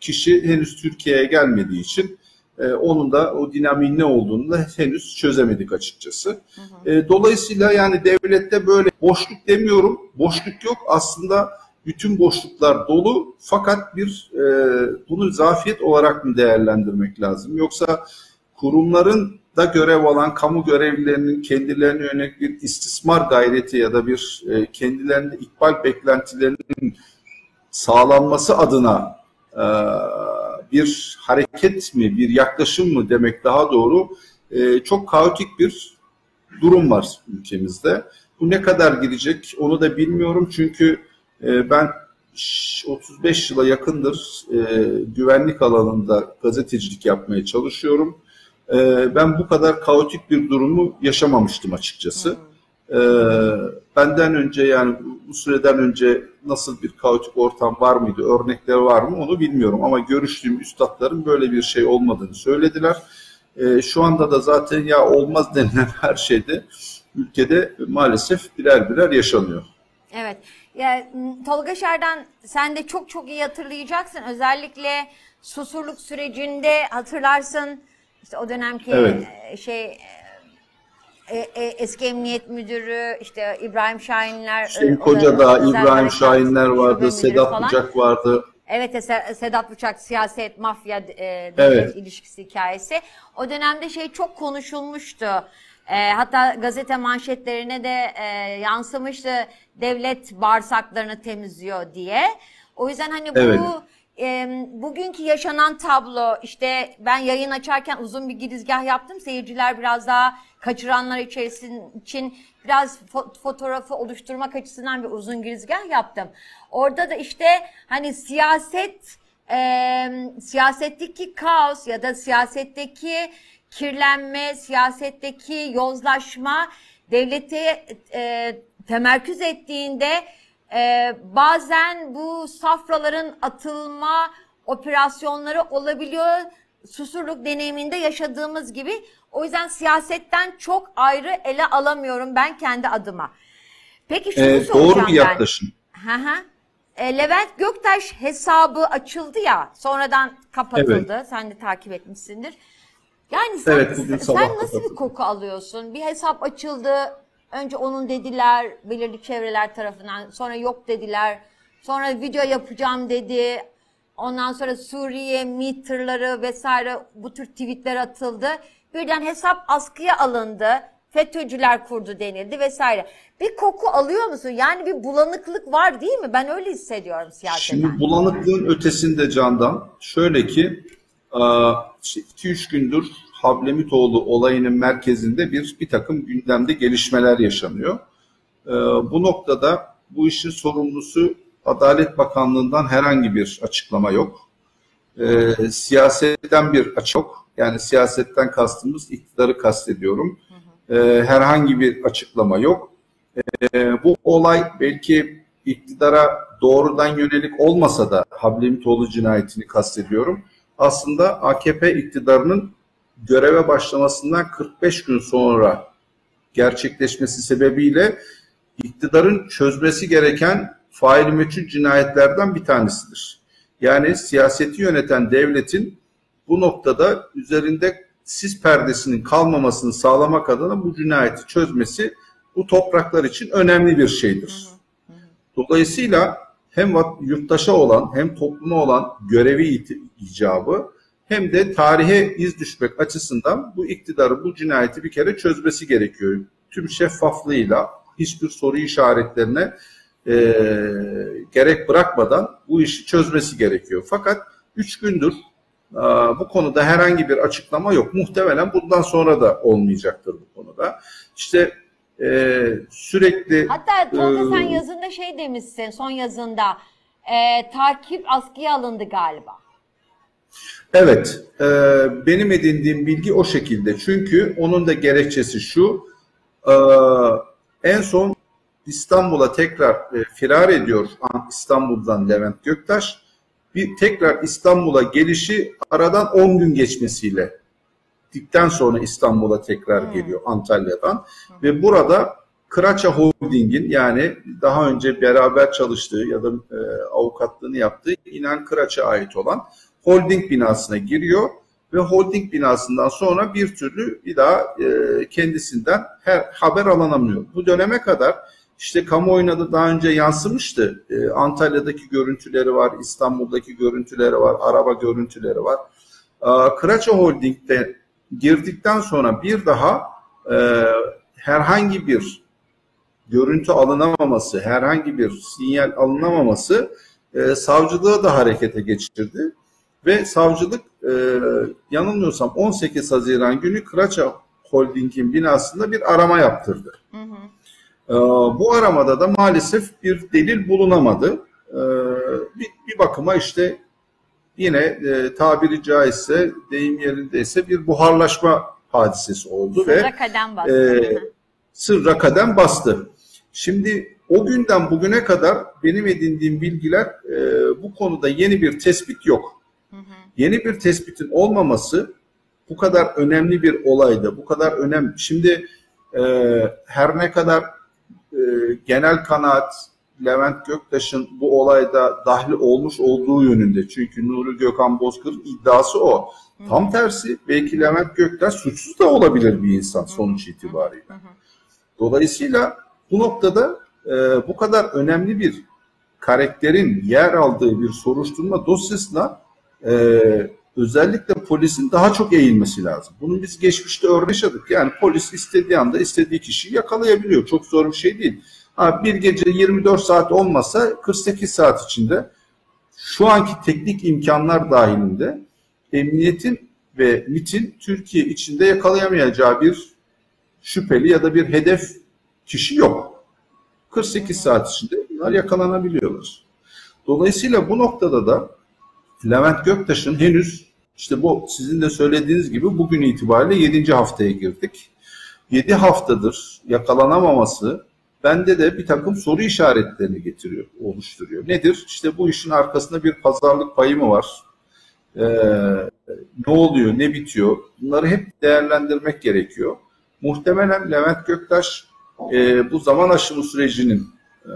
Speaker 2: kişi henüz Türkiye'ye gelmediği için e, onun da o dinamiğin ne olduğunu da henüz çözemedik açıkçası. E, dolayısıyla yani devlette böyle boşluk demiyorum, boşluk yok aslında bütün boşluklar dolu fakat bir e, bunu zafiyet olarak mı değerlendirmek lazım yoksa kurumların da görev alan kamu görevlilerinin kendilerine yönelik bir istismar gayreti ya da bir e, kendilerinde ikbal beklentilerinin sağlanması adına e, bir hareket mi, bir yaklaşım mı demek daha doğru e, çok kaotik bir durum var ülkemizde. Bu ne kadar gidecek onu da bilmiyorum çünkü e, ben ş- 35 yıla yakındır e, güvenlik alanında gazetecilik yapmaya çalışıyorum. E, ben bu kadar kaotik bir durumu yaşamamıştım açıkçası. E, benden önce yani bu- bu süreden önce nasıl bir kaotik ortam var mıydı, örnekler var mı onu bilmiyorum. Ama görüştüğüm üstadların böyle bir şey olmadığını söylediler. E, şu anda da zaten ya olmaz denilen her şeyde ülkede maalesef birer birer yaşanıyor.
Speaker 1: Evet. Ya, Tolga Şerdan sen de çok çok iyi hatırlayacaksın. Özellikle susurluk sürecinde hatırlarsın işte o dönemki
Speaker 2: Evet.
Speaker 1: e, şey e, e, eski emniyet müdürü işte İbrahim Şahinler da
Speaker 2: Kocadağ, İbrahim Şahinler vardı, Sedat
Speaker 1: falan.
Speaker 2: Bucak vardı.
Speaker 1: Evet Se- Sedat Bıçak siyaset, mafya, e,
Speaker 2: Evet.
Speaker 1: ilişkisi hikayesi. O dönemde şey çok konuşulmuştu. E, hatta gazete manşetlerine de e, yansımıştı devlet bağırsaklarını temizliyor diye. O yüzden hani bu
Speaker 2: Evet.
Speaker 1: e, bugünkü yaşanan tablo işte ben yayın açarken uzun bir girizgah yaptım. Seyirciler biraz daha kaçıranlar içerisin için biraz fo- fotoğrafı oluşturmak açısından bir uzun girizgah yaptım. Orada da işte hani siyaset e, siyasetteki kaos ya da siyasetteki kirlenme, siyasetteki yozlaşma devlete e, temerküz ettiğinde e, bazen bu safraların atılma operasyonları olabiliyor. Susurluk deneyiminde yaşadığımız gibi. O yüzden siyasetten çok ayrı ele alamıyorum ben kendi adıma. Peki şunu
Speaker 2: Ee, doğru bir
Speaker 1: ben.
Speaker 2: yaklaşım.
Speaker 1: Hı hı. E, Levent Göktaş hesabı açıldı ya, sonradan kapatıldı. Sen de takip etmişsindir. Yani sen,
Speaker 2: Evet, bugün
Speaker 1: sen
Speaker 2: sabah
Speaker 1: nasıl bir koku alıyorsun? Bir hesap açıldı, önce onun dediler belirli çevreler tarafından, sonra yok dediler. Sonra video yapacağım dedi. Ondan sonra Suriye, MİT tırları vesaire bu tür tweetler atıldı. Birden hesap askıya alındı. FETÖ'cüler kurdu denildi vesaire. Bir koku alıyor musun? Yani bir bulanıklık var değil mi? Ben öyle hissediyorum siyaseten.
Speaker 2: Şimdi bulanıklığın ötesinde Candan şöyle ki 2-3 gündür Hablemitoğlu olayının merkezinde bir bir takım gündemde gelişmeler yaşanıyor. E, Bu noktada bu işin sorumlusu Adalet Bakanlığı'ndan herhangi bir açıklama yok. E, siyasetten bir açık yok. Yani siyasetten kastımız iktidarı kastediyorum. Herhangi bir açıklama yok. Bu olay belki iktidara doğrudan yönelik olmasa da Hablemitoğlu cinayetini kastediyorum. Aslında AKP iktidarının göreve başlamasından 45 gün sonra gerçekleşmesi sebebiyle iktidarın çözmesi gereken fail meçhul cinayetlerden bir tanesidir. Yani siyaseti yöneten devletin bu noktada üzerinde sis perdesinin kalmamasını sağlamak adına bu cinayeti çözmesi bu topraklar için önemli bir şeydir. Dolayısıyla hem yurttaşa olan hem topluma olan görevi icabı hem de tarihe iz düşmek açısından bu iktidarı bu cinayeti bir kere çözmesi gerekiyor. Tüm şeffaflığıyla hiçbir soru işaretlerine e, gerek bırakmadan bu işi çözmesi gerekiyor. Fakat üç gündür e, bu konuda herhangi bir açıklama yok. Muhtemelen bundan sonra da olmayacaktır bu konuda. İşte e, sürekli...
Speaker 1: Hatta Tolga
Speaker 2: e,
Speaker 1: sen yazında şey demişsin son yazında e, takip askıya alındı galiba.
Speaker 2: Evet, e, benim edindiğim bilgi o şekilde. Çünkü onun da gerekçesi şu, e, en son İstanbul'a tekrar e, firar ediyor İstanbul'dan Levent Göktaş. Bir tekrar İstanbul'a gelişi aradan 10 gün geçmesiyle dikten sonra İstanbul'a tekrar hmm. geliyor Antalya'dan hmm. ve burada Kıraça Holding'in yani daha önce beraber çalıştığı ya da e, avukatlığını yaptığı İnan Kıraç'a ait olan holding binasına giriyor ve holding binasından sonra bir türlü bir daha e, kendisinden her haber alınamıyor. Bu döneme kadar işte kamuoyuna da daha önce yansımıştı. E, Antalya'daki görüntüleri var, İstanbul'daki görüntüleri var, araba görüntüleri var. E, Kıraça Holding'de girdikten sonra bir daha e, herhangi bir görüntü alınamaması, herhangi bir sinyal alınamaması e, savcılığı da harekete geçirdi. Ve savcılık e, yanılmıyorsam 18 Haziran günü Kıraça Holding'in binasında bir arama yaptırdı. Hı hı. E, bu aramada da maalesef bir delil bulunamadı. E, bir, bir bakıma işte yine e, tabiri caizse deyim yerindeyse bir buharlaşma hadisesi oldu
Speaker 1: sırra
Speaker 2: ve
Speaker 1: kadem bastı.
Speaker 2: E, sırra kadem bastı. Şimdi o günden bugüne kadar benim edindiğim bilgiler e, bu konuda yeni bir tespit yok. Hı hı. Yeni bir tespitin olmaması bu kadar önemli bir olaydı. Bu kadar önemli. Şimdi e, her ne kadar e, genel kanaat Levent Göktaş'ın bu olayda dahil olmuş olduğu yönünde. Çünkü Nuri Gökhan Bozkır'ın iddiası o. Tam tersi belki Levent Göktaş suçsuz da olabilir bir insan sonuç itibariyle. Dolayısıyla bu noktada e, bu kadar önemli bir karakterin yer aldığı bir soruşturma dosyasına e, özellikle polisin daha çok eğilmesi lazım. Bunun biz geçmişte örnek yaşadık. Yani polis istediği anda istediği kişiyi yakalayabiliyor. Çok zor bir şey değil. Ha, bir gece 24 saat olmasa 48 saat içinde şu anki teknik imkanlar dahilinde emniyetin ve MIT'in Türkiye içinde yakalayamayacağı bir şüpheli ya da bir hedef kişi yok. 48 saat içinde bunlar yakalanabiliyorlar. Dolayısıyla bu noktada da Levent Göktaş'ın henüz işte bu sizin de söylediğiniz gibi bugün itibariyle 7. haftaya girdik. 7 haftadır yakalanamaması bende de bir takım soru işaretlerini getiriyor, oluşturuyor. Nedir? İşte bu işin arkasında bir pazarlık payı mı var? Ee, ne oluyor, ne bitiyor? Bunları hep değerlendirmek gerekiyor. Muhtemelen Levent Göktaş e, bu zaman aşımı sürecinin e,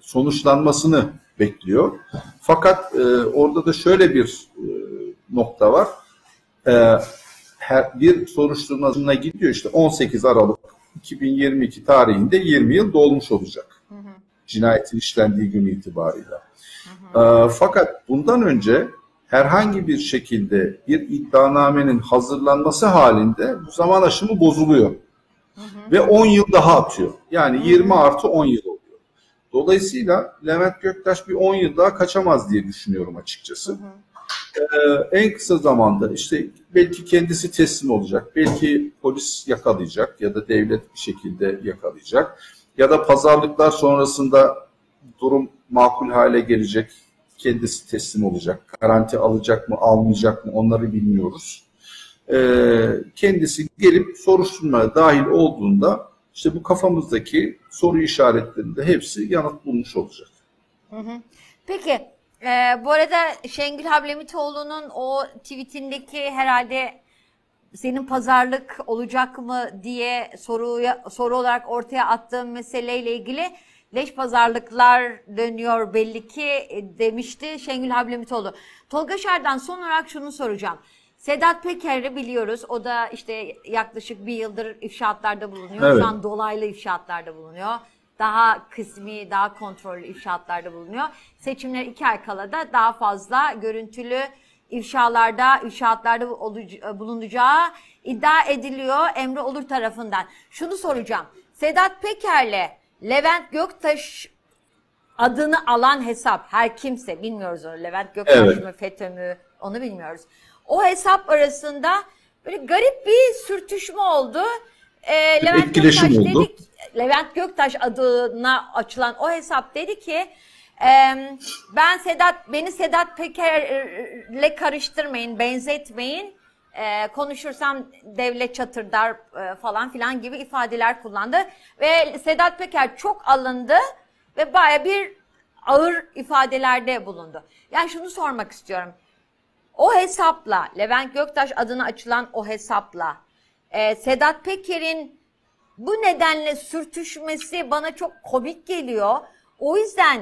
Speaker 2: sonuçlanmasını bekliyor. Fakat e, orada da şöyle bir e, nokta var. E, her, bir soruşturmasına gidiyor işte 18 Aralık 2022 tarihinde 20 yıl dolmuş olacak. Cinayetin işlendiği gün hı. E, fakat bundan önce herhangi bir şekilde bir iddianamenin hazırlanması halinde bu zaman aşımı bozuluyor. Ve 10 yıl daha atıyor. Yani 20 artı 10 yıl oluyor. Dolayısıyla Levent Göktaş bir 10 yıl daha kaçamaz diye düşünüyorum açıkçası. Hı hı. Ee, en kısa zamanda işte belki kendisi teslim olacak, belki polis yakalayacak ya da devlet bir şekilde yakalayacak ya da pazarlıklar sonrasında durum makul hale gelecek. Kendisi teslim olacak. Garanti alacak mı, almayacak mı onları bilmiyoruz. Ee, kendisi gelip soruşturmaya dahil olduğunda işte bu kafamızdaki soru işaretlerinde hepsi yanıt bulmuş olacak.
Speaker 1: Peki e, bu arada Şengül Hablemitoğlu'nun o tweetindeki herhalde senin pazarlık olacak mı diye soruya soru olarak ortaya attığım meseleyle ilgili leş pazarlıklar dönüyor belli ki e, demişti Şengül Hablemitoğlu. Tolga Şer'den son olarak şunu soracağım. Sedat Peker'i biliyoruz. O da işte yaklaşık bir yıldır ifşaatlarda bulunuyor.
Speaker 2: Evet.
Speaker 1: Şu an dolaylı ifşaatlarda bulunuyor. Daha kısmi, daha kontrollü ifşaatlarda bulunuyor. Seçimler iki ay kala da daha fazla görüntülü ifşalarda, ifşaatlarda oluc- bulunacağı iddia ediliyor Emre Olur tarafından. Şunu soracağım. Sedat Peker'le Levent Göktaş adını alan hesap her kimse bilmiyoruz onu Levent Göktaş
Speaker 2: Evet.
Speaker 1: mı FETÖ mü onu bilmiyoruz. O hesap arasında böyle garip bir sürtüşme oldu. Ee, Levent
Speaker 2: etkileşim
Speaker 1: Göktaş
Speaker 2: oldu.
Speaker 1: dedi ki- Levent Göktaş adına açılan o hesap dedi ki "Em, ben Sedat beni Sedat Peker'le karıştırmayın, benzetmeyin. Ee, konuşursam devlet çatırdar e, falan filan gibi ifadeler kullandı ve Sedat Peker çok alındı ve baya bir ağır ifadelerde bulundu. Yani şunu sormak istiyorum. O hesapla, Levent Göktaş adına açılan o hesapla e, Sedat Peker'in bu nedenle sürtüşmesi bana çok komik geliyor. O yüzden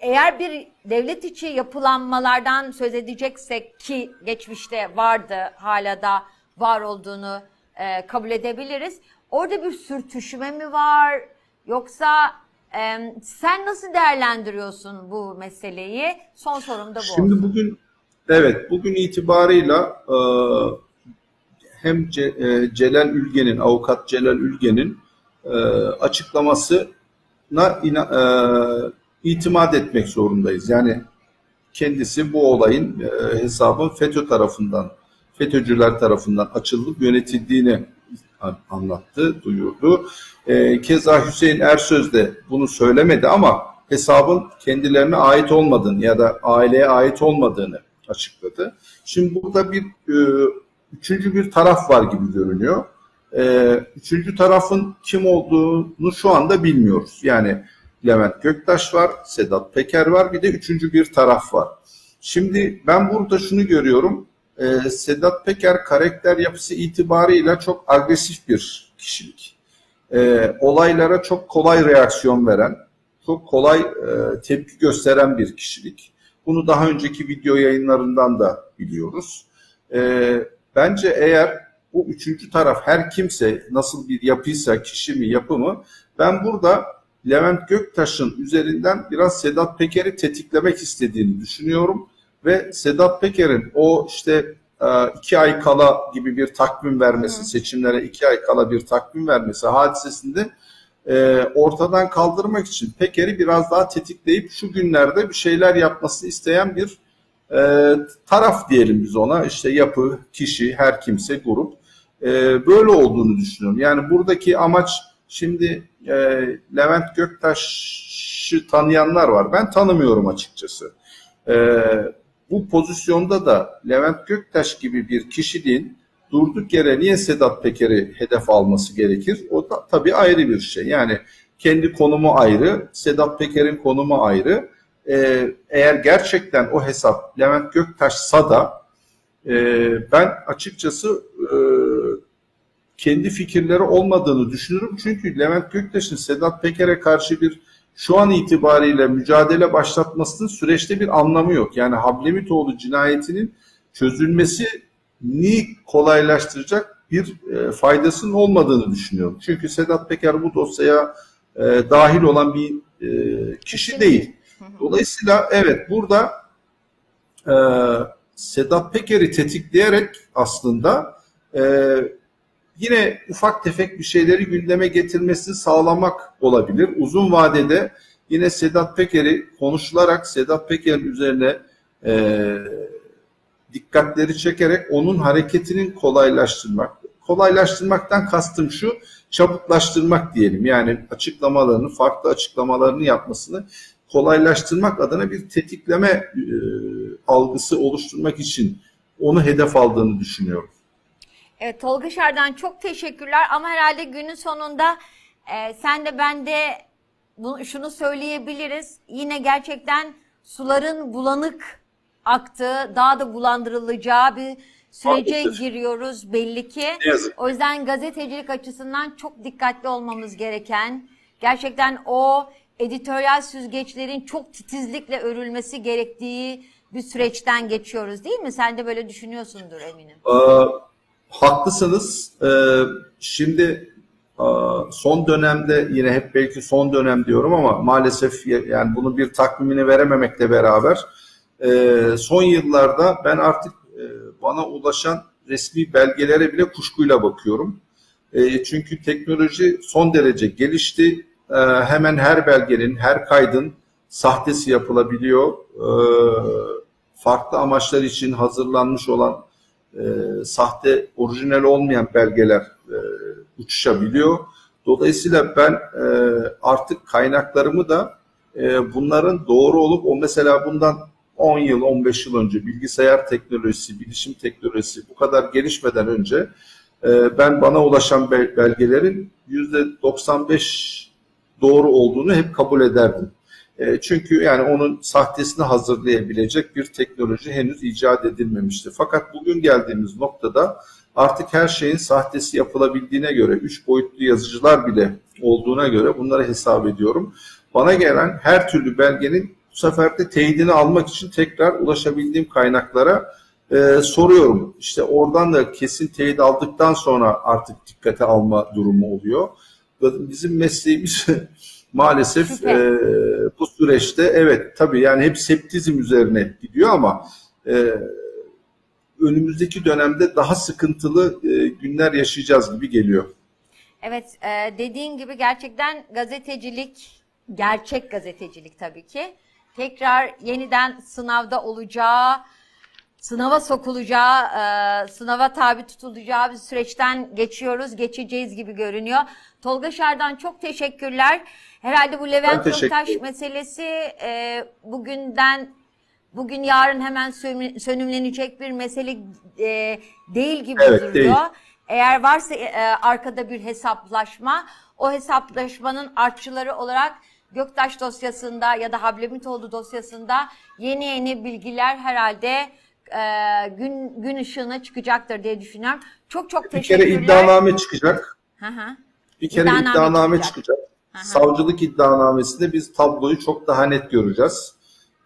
Speaker 1: eğer bir devlet içi yapılanmalardan söz edeceksek ki geçmişte vardı hala da var olduğunu e, kabul edebiliriz. Orada bir sürtüşme mi var yoksa e, sen nasıl değerlendiriyorsun bu meseleyi? Son sorum da bu.
Speaker 2: Şimdi bugün evet bugün itibarıyla e, hem e, Celal Ülgen'in avukat Celal Ülgen'in e, açıklamasına ina- e, itimat etmek zorundayız. Yani kendisi bu olayın hesabın FETÖ tarafından FETÖ'cüler tarafından açılıp yönetildiğini an- anlattı, duyurdu. E, keza Hüseyin Ersöz de bunu söylemedi ama hesabın kendilerine ait olmadığını ya da aileye ait olmadığını açıkladı. Şimdi burada bir e, üçüncü bir taraf var gibi görünüyor. E, üçüncü tarafın kim olduğunu şu anda bilmiyoruz. Yani Levent Göktaş var, Sedat Peker var, bir de üçüncü bir taraf var. Şimdi ben burada şunu görüyorum. Ee, Sedat Peker karakter yapısı itibarıyla çok agresif bir kişilik. Ee, olaylara çok kolay reaksiyon veren, çok kolay e, tepki gösteren bir kişilik. Bunu daha önceki video yayınlarından da biliyoruz. Ee, bence eğer bu üçüncü taraf her kimse nasıl bir yapıysa, kişi mi, yapı mı, ben burada Levent Göktaş'ın üzerinden biraz Sedat Peker'i tetiklemek istediğini düşünüyorum. Ve Sedat Peker'in o işte e, iki ay kala gibi bir takvim vermesi, seçimlere iki ay kala bir takvim vermesi hadisesinde e, ortadan kaldırmak için Peker'i biraz daha tetikleyip şu günlerde bir şeyler yapmasını isteyen bir e, taraf diyelim biz ona. İşte yapı, kişi, her kimse, grup. E, böyle olduğunu düşünüyorum. Yani buradaki amaç şimdi e, Levent Göktaş'ı tanıyanlar var. Ben tanımıyorum açıkçası. E, bu pozisyonda da Levent Göktaş gibi bir kişiliğin durduk yere niye Sedat Peker'i hedef alması gerekir? O da tabii ayrı bir şey. Yani kendi konumu ayrı, Sedat Peker'in konumu ayrı. Ee, eğer gerçekten o hesap Levent Göktaş'sa da e, ben açıkçası e, kendi fikirleri olmadığını düşünürüm. Çünkü Levent Göktaş'ın Sedat Peker'e karşı bir şu an itibariyle mücadele başlatmasının süreçte bir anlamı yok. Yani Hablemitoğlu cinayetinin çözülmesini kolaylaştıracak bir e, faydasının olmadığını düşünüyorum. Çünkü Sedat Peker bu dosyaya e, dahil olan bir e, kişi değil. Dolayısıyla evet burada e, Sedat Peker'i tetikleyerek aslında e, yine ufak tefek bir şeyleri gündeme getirmesini sağlamak olabilir. Uzun vadede yine Sedat Peker'i konuşularak Sedat Peker'in üzerine e, dikkatleri çekerek onun hareketinin kolaylaştırmak. Kolaylaştırmaktan kastım şu, çabuklaştırmak diyelim. Yani açıklamalarını, farklı açıklamalarını yapmasını kolaylaştırmak adına bir tetikleme e, algısı oluşturmak için onu hedef aldığını düşünüyorum.
Speaker 1: Evet Tolga Şardan çok teşekkürler ama herhalde günün sonunda e, sen de ben de bunu, şunu söyleyebiliriz. Yine gerçekten suların bulanık aktığı, daha da bulandırılacağı bir sürece
Speaker 2: Maalesef.
Speaker 1: giriyoruz belli ki.
Speaker 2: Yazık.
Speaker 1: O yüzden gazetecilik açısından çok dikkatli olmamız gereken, gerçekten o editoryal süzgeçlerin çok titizlikle örülmesi gerektiği bir süreçten geçiyoruz değil mi? Sen de böyle düşünüyorsundur eminim.
Speaker 2: Ee, haklısınız. Ee, şimdi e, son dönemde yine hep belki son dönem diyorum ama maalesef yani bunu bir takvimini verememekle beraber e, son yıllarda ben artık e, bana ulaşan resmi belgelere bile kuşkuyla bakıyorum. Çünkü teknoloji son derece gelişti. E, hemen her belgenin, her kaydın sahtesi yapılabiliyor. E, farklı amaçlar için hazırlanmış olan e, sahte, orijinal olmayan belgeler e, uçuşabiliyor. Dolayısıyla ben e, artık kaynaklarımı da bunların doğru olup o mesela bundan 10 yıl, 15 yıl önce bilgisayar teknolojisi, bilişim teknolojisi bu kadar gelişmeden önce ben bana ulaşan bel- belgelerin %95 doğru olduğunu hep kabul ederdim. E, Çünkü yani onun sahtesini hazırlayabilecek bir teknoloji henüz icat edilmemişti. Fakat bugün geldiğimiz noktada artık her şeyin sahtesi yapılabildiğine göre, üç boyutlu yazıcılar bile olduğuna göre bunları hesap ediyorum. Bana gelen her türlü belgenin bu sefer de teyidini almak için tekrar ulaşabildiğim kaynaklara e, soruyorum. İşte oradan da kesin teyit aldıktan sonra artık dikkate alma durumu oluyor. Bizim mesleğimiz [LAUGHS] maalesef e, bu süreçte evet tabii yani hep septizm üzerine gidiyor ama e, önümüzdeki dönemde daha sıkıntılı e, günler yaşayacağız gibi geliyor.
Speaker 1: Evet, e, dediğin gibi gerçekten gazetecilik, gerçek gazetecilik tabii ki. Tekrar yeniden sınavda olacağı, sınava sokulacağı, e, sınava tabi tutulacağı bir süreçten geçiyoruz, geçeceğiz gibi görünüyor. Tolga Şardan çok teşekkürler. Herhalde bu Levent
Speaker 2: ederim.
Speaker 1: meselesi e, bugünden Bugün yarın hemen sönüm- sönümlenecek bir mesele e, değil gibi
Speaker 2: Evet,
Speaker 1: duruyor.
Speaker 2: değil.
Speaker 1: Eğer varsa e, arkada bir hesaplaşma, o hesaplaşmanın artçıları olarak Göktaş dosyasında ya da Hablemitoğlu dosyasında yeni yeni bilgiler herhalde e, gün gün ışığına çıkacaktır diye düşünüyorum. Çok çok
Speaker 2: Bir
Speaker 1: teşekkürler.
Speaker 2: kere iddianame çıkacak.
Speaker 1: Hı hı.
Speaker 2: Bir kere
Speaker 1: İddianame
Speaker 2: iddianame,
Speaker 1: çıkacak.
Speaker 2: çıkacak.
Speaker 1: Aha.
Speaker 2: Savcılık iddianamesinde biz tabloyu çok daha net göreceğiz.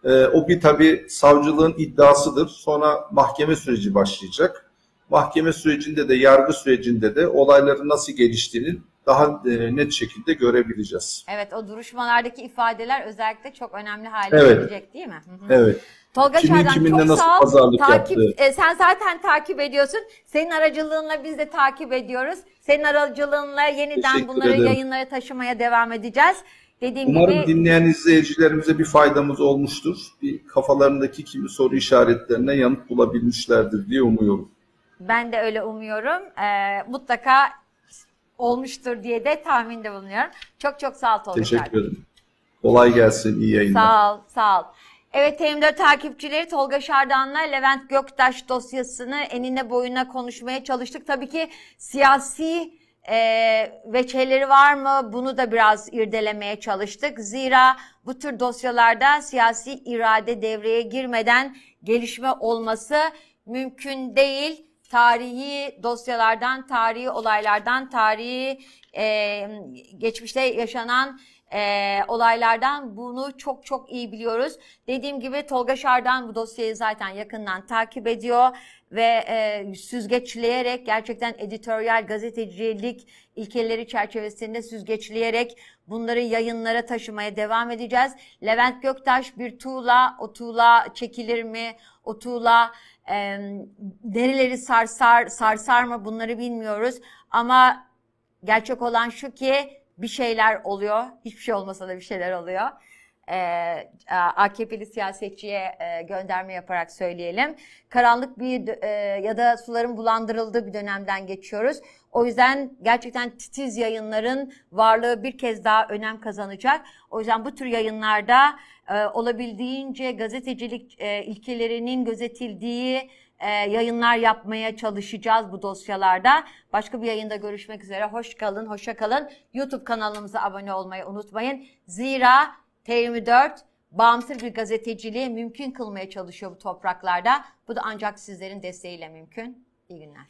Speaker 2: Ee, o bir tabii savcılığın iddiasıdır. Sonra mahkeme süreci başlayacak. Mahkeme sürecinde de yargı sürecinde de olayların nasıl geliştiğini daha e, net şekilde görebileceğiz.
Speaker 1: Evet o duruşmalardaki ifadeler özellikle çok önemli hale
Speaker 2: Evet.
Speaker 1: gelecek değil mi? Hı hı.
Speaker 2: Evet.
Speaker 1: Tolga
Speaker 2: Kimin kiminle
Speaker 1: çok
Speaker 2: nasıl
Speaker 1: sağ ol.
Speaker 2: pazarlık
Speaker 1: takip,
Speaker 2: yaptığı.
Speaker 1: e, sen zaten takip ediyorsun. Senin aracılığınla biz de takip ediyoruz. Senin aracılığınla yeniden
Speaker 2: Teşekkür
Speaker 1: bunları
Speaker 2: ederim.
Speaker 1: yayınlara taşımaya devam edeceğiz. Dediğim
Speaker 2: Umarım
Speaker 1: gibi
Speaker 2: dinleyen izleyicilerimize bir faydamız olmuştur. Bir kafalarındaki kimi soru işaretlerine yanıt bulabilmişlerdir diye umuyorum.
Speaker 1: ben de öyle umuyorum. E, mutlaka olmuştur diye de tahminde bulunuyorum. Çok çok sağ ol Tolga Şardan.
Speaker 2: Teşekkür ederim. Kolay gelsin, iyi yayınlar.
Speaker 1: Sağ ol, sağ ol. Evet TM4 takipçileri Tolga Şardan'la Levent Göktaş dosyasını enine boyuna konuşmaya çalıştık. Tabii ki siyasi e, veçeleri var mı bunu da biraz irdelemeye çalıştık. Zira bu tür dosyalarda siyasi irade devreye girmeden gelişme olması mümkün değil. Tarihi dosyalardan, tarihi olaylardan, tarihi e, geçmişte yaşanan e, olaylardan bunu çok çok iyi biliyoruz. Dediğim gibi Tolga Şardan bu dosyayı zaten yakından takip ediyor ve e, süzgeçleyerek gerçekten editoryal gazetecilik ilkeleri çerçevesinde süzgeçleyerek bunları yayınlara taşımaya devam edeceğiz. Levent Göktaş bir tuğla, o tuğla çekilir mi? O tuğla e, nereleri sarsar, sarsar mı bunları bilmiyoruz. Ama gerçek olan şu ki bir şeyler oluyor. Hiçbir şey olmasa da bir şeyler oluyor. e, AKP'li siyasetçiye e, gönderme yaparak söyleyelim. Karanlık bir e, ya da suların bulandırıldığı bir dönemden geçiyoruz. O yüzden gerçekten titiz yayınların varlığı bir kez daha önem kazanacak. O yüzden bu tür yayınlarda e, olabildiğince gazetecilik e, ilkelerinin gözetildiği e, yayınlar yapmaya çalışacağız bu dosyalarda. Başka bir yayında görüşmek üzere. Hoş kalın, hoşça kalın. YouTube kanalımıza abone olmayı unutmayın. Zira T24 bağımsız bir gazeteciliği mümkün kılmaya çalışıyor bu topraklarda. Bu da ancak sizlerin desteğiyle mümkün. İyi günler.